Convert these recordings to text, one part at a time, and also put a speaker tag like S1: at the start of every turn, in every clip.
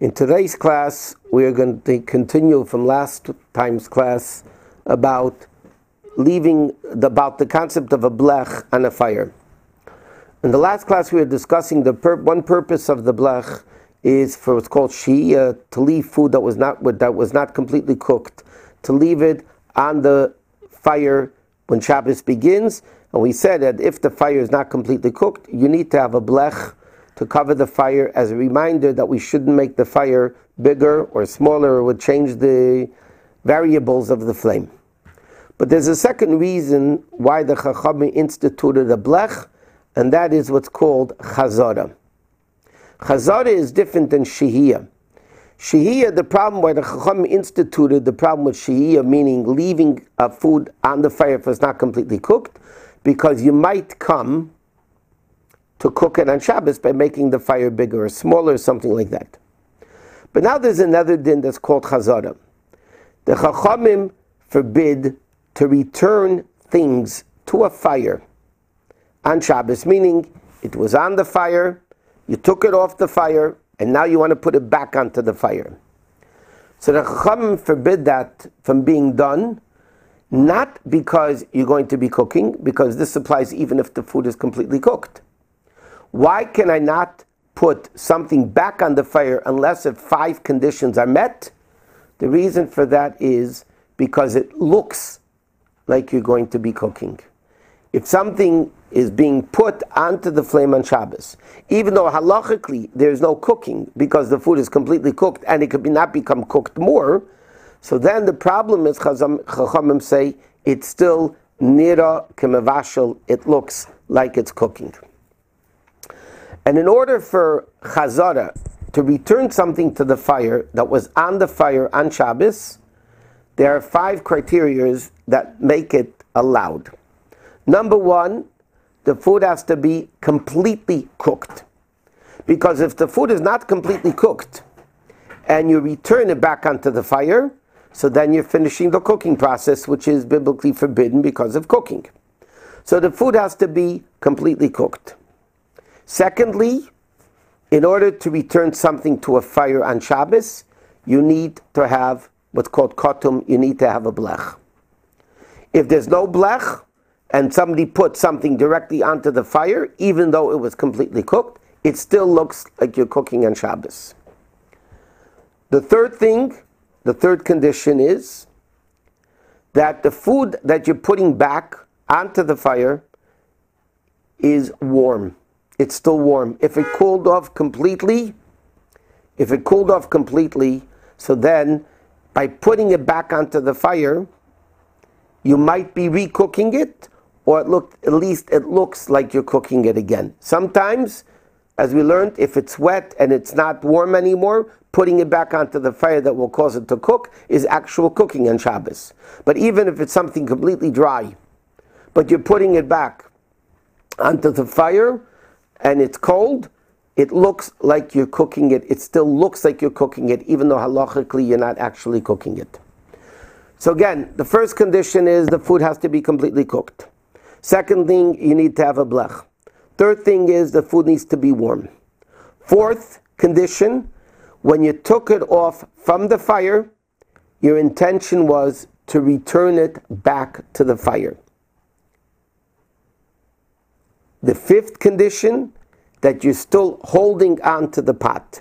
S1: In today's class, we are going to continue from last time's class about leaving the, about the concept of a blech and a fire. In the last class, we were discussing the pur- one purpose of the blech is for what's called shia to leave food that was not that was not completely cooked, to leave it on the fire when Shabbos begins. And we said that if the fire is not completely cooked, you need to have a blech to cover the fire as a reminder that we shouldn't make the fire bigger or smaller or would change the variables of the flame. But there's a second reason why the Chachamim instituted a blech, and that is what's called chazara. Chazara is different than shihiyah. Shihiyah, the problem why the Chacham instituted the problem with shihiyah, meaning leaving a food on the fire if it's not completely cooked, because you might come to cook it on Shabbos by making the fire bigger or smaller or something like that. But now there's another din that's called chazara. The Chachamim forbid to return things to a fire on Shabbos, meaning it was on the fire, you took it off the fire, and now you want to put it back onto the fire. So the Chachamim forbid that from being done, not because you're going to be cooking, because this applies even if the food is completely cooked. Why can I not put something back on the fire unless if five conditions are met? The reason for that is because it looks like you're going to be cooking. If something is being put onto the flame on Shabbos, even though halachically there's no cooking because the food is completely cooked and it could be not become cooked more, so then the problem is Chachamim say it's still nira kemevashel. It looks like it's cooking. And in order for Chazara to return something to the fire that was on the fire on Shabbos, there are five criteria that make it allowed. Number one, the food has to be completely cooked. Because if the food is not completely cooked and you return it back onto the fire, so then you're finishing the cooking process, which is biblically forbidden because of cooking. So the food has to be completely cooked. Secondly, in order to return something to a fire on Shabbos, you need to have what's called kotum, you need to have a blech. If there's no blech, and somebody put something directly onto the fire, even though it was completely cooked, it still looks like you're cooking on Shabbos. The third thing, the third condition is that the food that you're putting back onto the fire is warm it's still warm. If it cooled off completely, if it cooled off completely, so then by putting it back onto the fire, you might be recooking it, or it look, at least it looks like you're cooking it again. Sometimes, as we learned, if it's wet and it's not warm anymore, putting it back onto the fire that will cause it to cook is actual cooking on Shabbos. But even if it's something completely dry, but you're putting it back onto the fire, and it's cold, it looks like you're cooking it. It still looks like you're cooking it, even though halachically you're not actually cooking it. So again, the first condition is the food has to be completely cooked. Second thing, you need to have a blech. Third thing is the food needs to be warm. Fourth condition, when you took it off from the fire, your intention was to return it back to the fire. The fifth condition, that you're still holding on to the pot.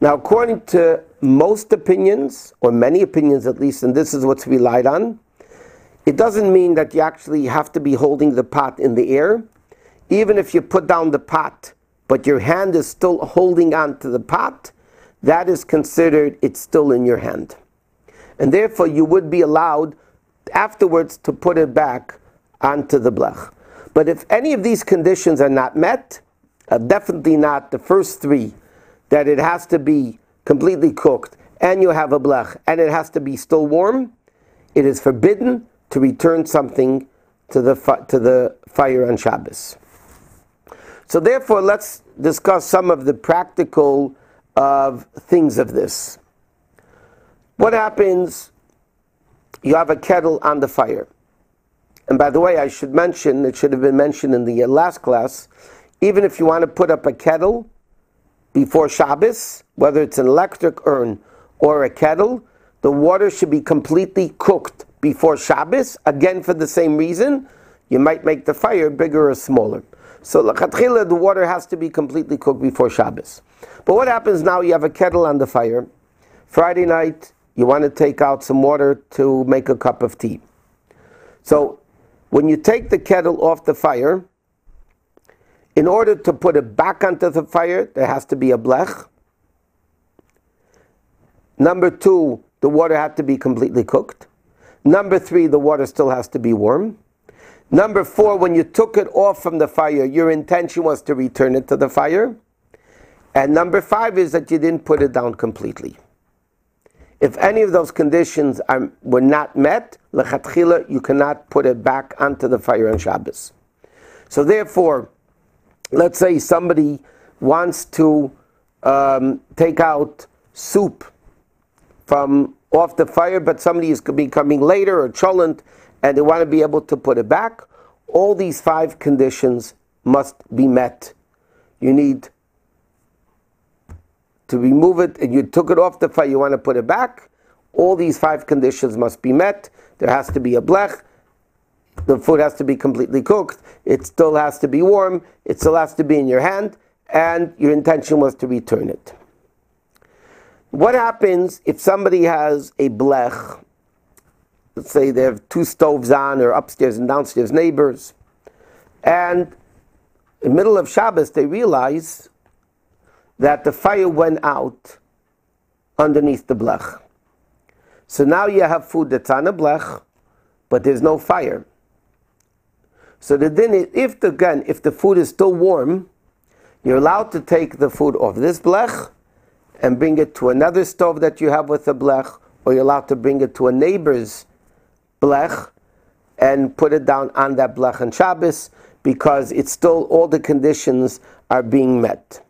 S1: Now, according to most opinions, or many opinions at least, and this is what's relied on, it doesn't mean that you actually have to be holding the pot in the air. Even if you put down the pot, but your hand is still holding on to the pot, that is considered it's still in your hand. And therefore, you would be allowed afterwards to put it back onto the blech. But if any of these conditions are not met, uh, definitely not the first three, that it has to be completely cooked and you have a blech and it has to be still warm, it is forbidden to return something to the, fi- to the fire on Shabbos. So therefore, let's discuss some of the practical of things of this. What happens? You have a kettle on the fire. And by the way, I should mention, it should have been mentioned in the last class, even if you want to put up a kettle before Shabbos, whether it's an electric urn or a kettle, the water should be completely cooked before Shabbos, again for the same reason. You might make the fire bigger or smaller. So lachatchila, the water has to be completely cooked before Shabbos. But what happens now? You have a kettle on the fire. Friday night, you want to take out some water to make a cup of tea. So when you take the kettle off the fire, in order to put it back onto the fire, there has to be a blech. Number two, the water had to be completely cooked. Number three, the water still has to be warm. Number four, when you took it off from the fire, your intention was to return it to the fire. And number five is that you didn't put it down completely. If any of those conditions are, were not met, lechatchila, you cannot put it back onto the fire on Shabbos. So therefore, let's say somebody wants to um, take out soup from off the fire, but somebody is be coming later or cholent, and they want to be able to put it back. All these five conditions must be met. You need to remove it, and you took it off the fire, you want to put it back. All these five conditions must be met. There has to be a blech. The food has to be completely cooked. It still has to be warm. It still has to be in your hand. And your intention was to return it. What happens if somebody has a blech? Let's say they have two stoves on, or upstairs and downstairs neighbors, and in the middle of Shabbos they realize that the fire went out underneath the blech. So now you have food that's on a blech, but there's no fire. So the din is, if the, again, if the food is still warm, you're allowed to take the food off this blech and bring it to another stove that you have with a blech, or you're allowed to bring it to a neighbor's blech and put it down on that blech on Shabbos because it's still all the conditions are being met.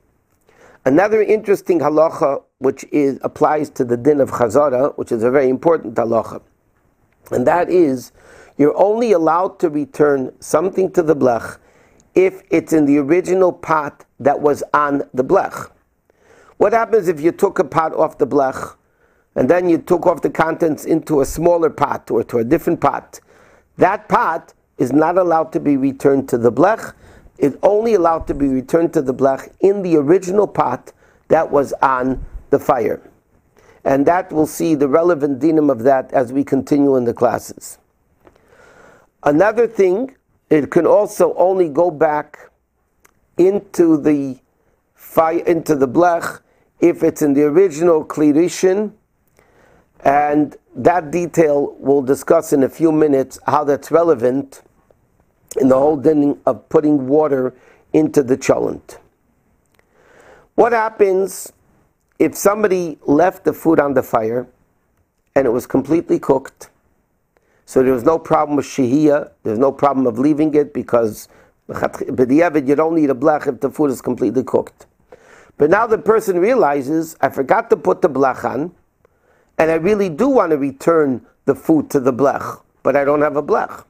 S1: Another interesting halacha which is applies to the din of chazara, which is a very important halacha, and that is you're only allowed to return something to the blech if it's in the original pot that was on the blech. What happens if you took a pot off the blech and then you took off the contents into a smaller pot or to a different pot? That pot is not allowed to be returned to the blech. It's only allowed to be returned to the blech in the original pot that was on the fire. And that we'll see the relevant dinim of that as we continue in the classes. Another thing, it can also only go back into the fire, into the blech if it's in the original kli rishon, and that detail we'll discuss in a few minutes how that's relevant in the whole thing of putting water into the cholent. What happens if somebody left the food on the fire and it was completely cooked? So there was no problem with shihiyah, there's no problem of leaving it because you don't need a blech if the food is completely cooked. But now the person realizes, I forgot to put the blech on, and I really do want to return the food to the blech, but I don't have a blech.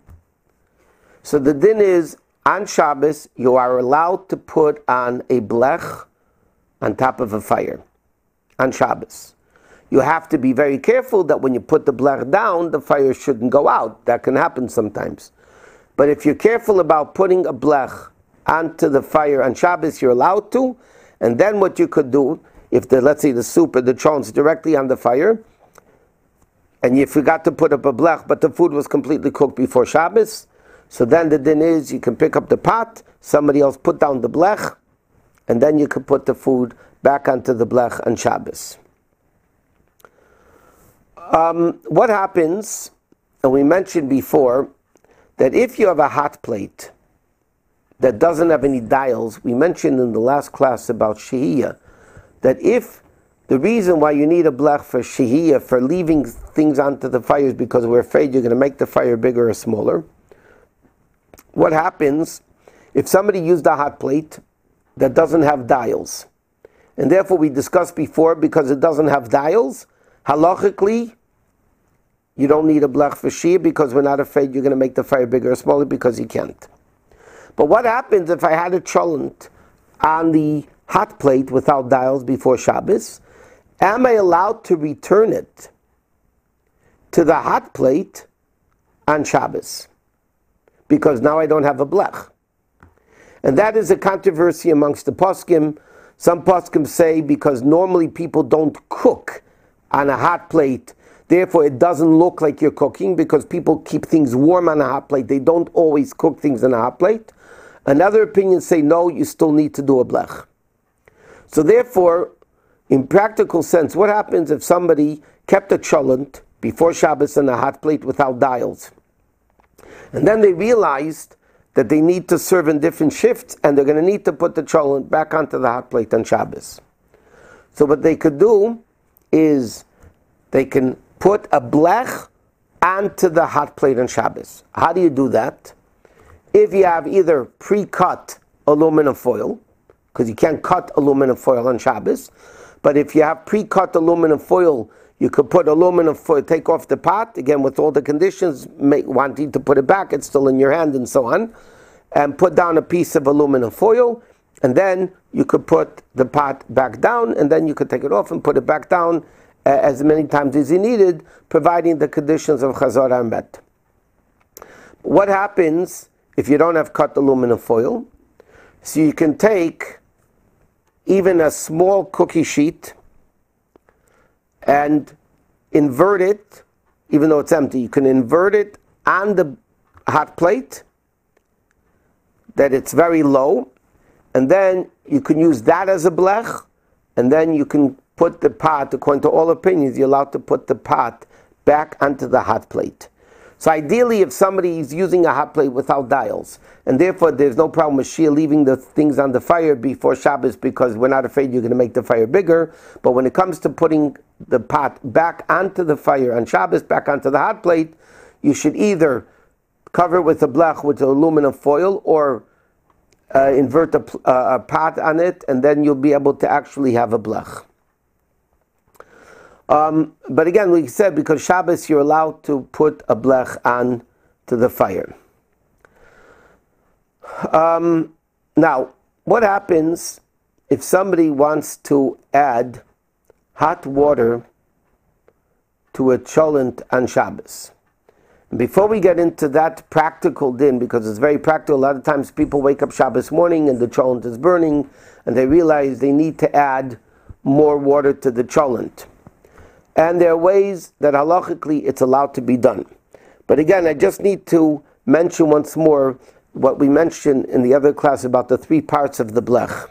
S1: So the din is, on Shabbos, you are allowed to put on a blech on top of a fire. On Shabbos. You have to be very careful that when you put the blech down, the fire shouldn't go out. That can happen sometimes. But if you're careful about putting a blech onto the fire on Shabbos, you're allowed to, and then what you could do, if the let's say the soup or the chon's directly on the fire, and you forgot to put up a blech, but the food was completely cooked before Shabbos, so then the din is you can pick up the pot, somebody else put down the blech, and then you can put the food back onto the blech on Shabbos. Um, what happens, and we mentioned before, that if you have a hot plate, that doesn't have any dials, we mentioned in the last class about shehiyah, that if the reason why you need a blech for shehiyah, for leaving things onto the fire, is because we're afraid you're going to make the fire bigger or smaller. What happens if somebody used a hot plate that doesn't have dials? And therefore, we discussed before, because it doesn't have dials, halachically, you don't need a blech for shia because we're not afraid you're going to make the fire bigger or smaller because you can't. But what happens if I had a cholent on the hot plate without dials before Shabbos? am I allowed to return it to the hot plate on Shabbos? Because now I don't have a blech. And that is a controversy amongst the poskim. Some poskim say because normally people don't cook on a hot plate, therefore it doesn't look like you're cooking because people keep things warm on a hot plate. They don't always cook things on a hot plate. Another opinion say no, you still need to do a blech. So therefore, in practical sense, what happens if somebody kept a cholent before Shabbos on a hot plate without dials? And then they realized that they need to serve in different shifts and they're going to need to put the cholent back onto the hot plate on Shabbos. So what they could do is they can put a blech onto the hot plate on Shabbos. How do you do that? If you have either pre-cut aluminum foil, because you can't cut aluminum foil on Shabbos, but if you have pre-cut aluminum foil, you could put aluminum foil, take off the pot, again with all the conditions, wanting to put it back, it's still in your hand and so on, and put down a piece of aluminum foil, and then you could put the pot back down, and then you could take it off and put it back down uh, as many times as you needed, providing the conditions of chazara. What happens if you don't have cut aluminum foil? So you can take even a small cookie sheet and invert it, even though it's empty. You can invert it on the hot plate, that it's very low, and then you can use that as a blech, and then you can put the pot, according to all opinions, you're allowed to put the pot back onto the hot plate. So ideally, if somebody is using a hot plate without dials, and therefore there's no problem with Shia leaving the things on the fire before Shabbos because we're not afraid you're going to make the fire bigger. But when it comes to putting the pot back onto the fire on Shabbos, back onto the hot plate, you should either cover it with a blech with aluminum foil or uh, invert a, uh, a, pot on it, and then you'll be able to actually have a blech. Um, but again, we said because Shabbos you're allowed to put a blech on to the fire. Um, now, what happens if somebody wants to add hot water to a cholent on Shabbos? Before we get into that practical din, because it's very practical, a lot of times people wake up Shabbos morning and the cholent is burning, and they realize they need to add more water to the cholent and there are ways that halachically it's allowed to be done. But again, I just need to mention once more what we mentioned in the other class about the three parts of the blech.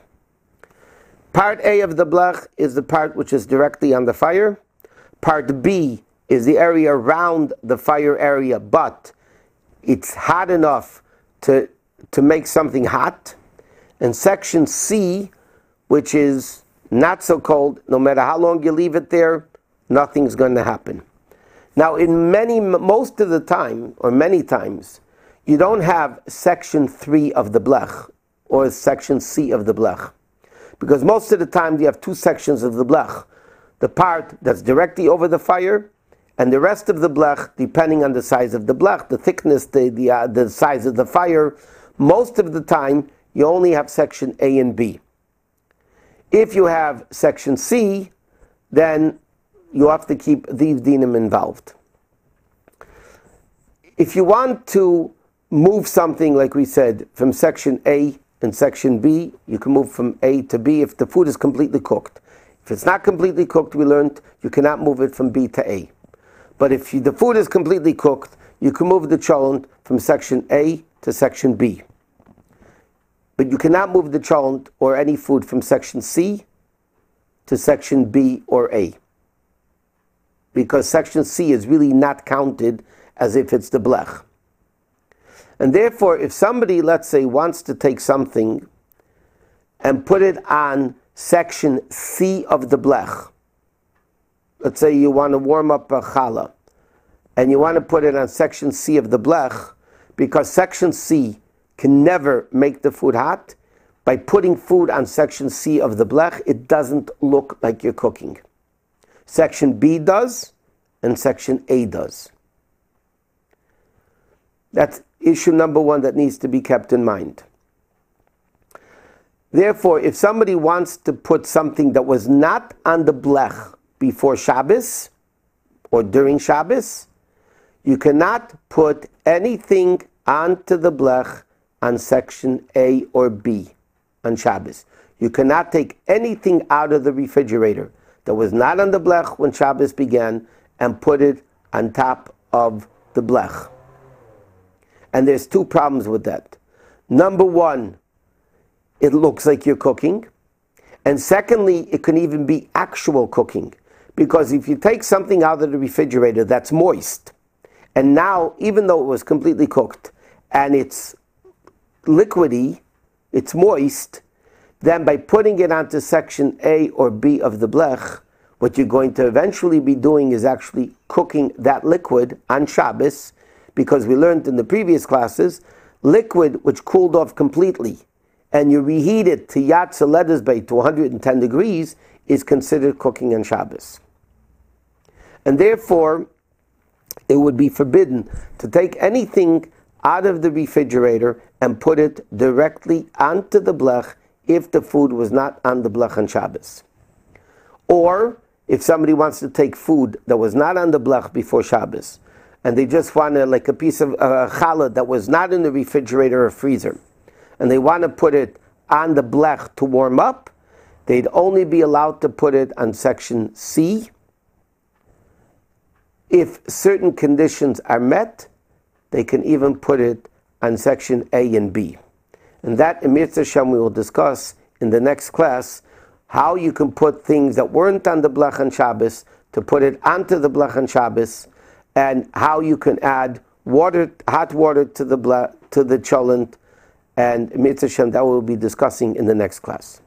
S1: Part A of the blech is the part which is directly on the fire. Part B is the area around the fire area, but it's hot enough to, to make something hot. And section C, which is not so cold, no matter how long you leave it there, nothing's going to happen. Now, in many, most of the time, or many times, you don't have section 3 of the blech or section C of the blech. Because most of the time you have two sections of the blech. The part that's directly over the fire, and the rest of the blech, depending on the size of the blech, the thickness, the, the, uh, the size of the fire, most of the time you only have section A and B. If you have section C, then you have to keep these dinim involved. If you want to move something, like we said, from section A and section B, you can move from A to B if the food is completely cooked. If it's not completely cooked, we learned you cannot move it from B to A. But if you, the food is completely cooked, you can move the cholent from section A to section B. But you cannot move the cholent or any food from section C to section B or A because section C is really not counted as if it's the blech. And therefore, if somebody, let's say, wants to take something and put it on section C of the blech, let's say you want to warm up a challah, and you want to put it on section C of the blech, because section C can never make the food hot, by putting food on section C of the blech, it doesn't look like you're cooking. Section B does, and Section A does. That's issue number one that needs to be kept in mind. Therefore, if somebody wants to put something that was not on the blech, before Shabbos or during Shabbos, you cannot put anything onto the blech on section A or B on Shabbos. You cannot take anything out of the refrigerator that was not on the blech when Shabbos began and put it on top of the blech. And there's two problems with that. Number one, it looks like you're cooking. And secondly, it can even be actual cooking. Because if you take something out of the refrigerator that's moist, and now, even though it was completely cooked and it's liquidy, it's moist, then by putting it onto section A or B of the blech, what you're going to eventually be doing is actually cooking that liquid on Shabbos, because we learned in the previous classes, liquid which cooled off completely, and you reheat it to yad soledes bo to 110 degrees, is considered cooking on Shabbos. And therefore, it would be forbidden to take anything out of the refrigerator and put it directly onto the blech if the food was not on the blech on Shabbos. Or if somebody wants to take food that was not on the blech before Shabbos, and they just want like a piece of uh, challah that was not in the refrigerator or freezer, and they want to put it on the blech to warm up, they'd only be allowed to put it on section C. If certain conditions are met, they can even put it on section A and B. And that, im yirtzeh Hashem, we will discuss in the next class how you can put things that weren't on the Blech Shabbos to put it onto the Blech and Shabbos, and how you can add water, hot water to the to the cholent, im yirtzeh Hashem, that we'll be discussing in the next class.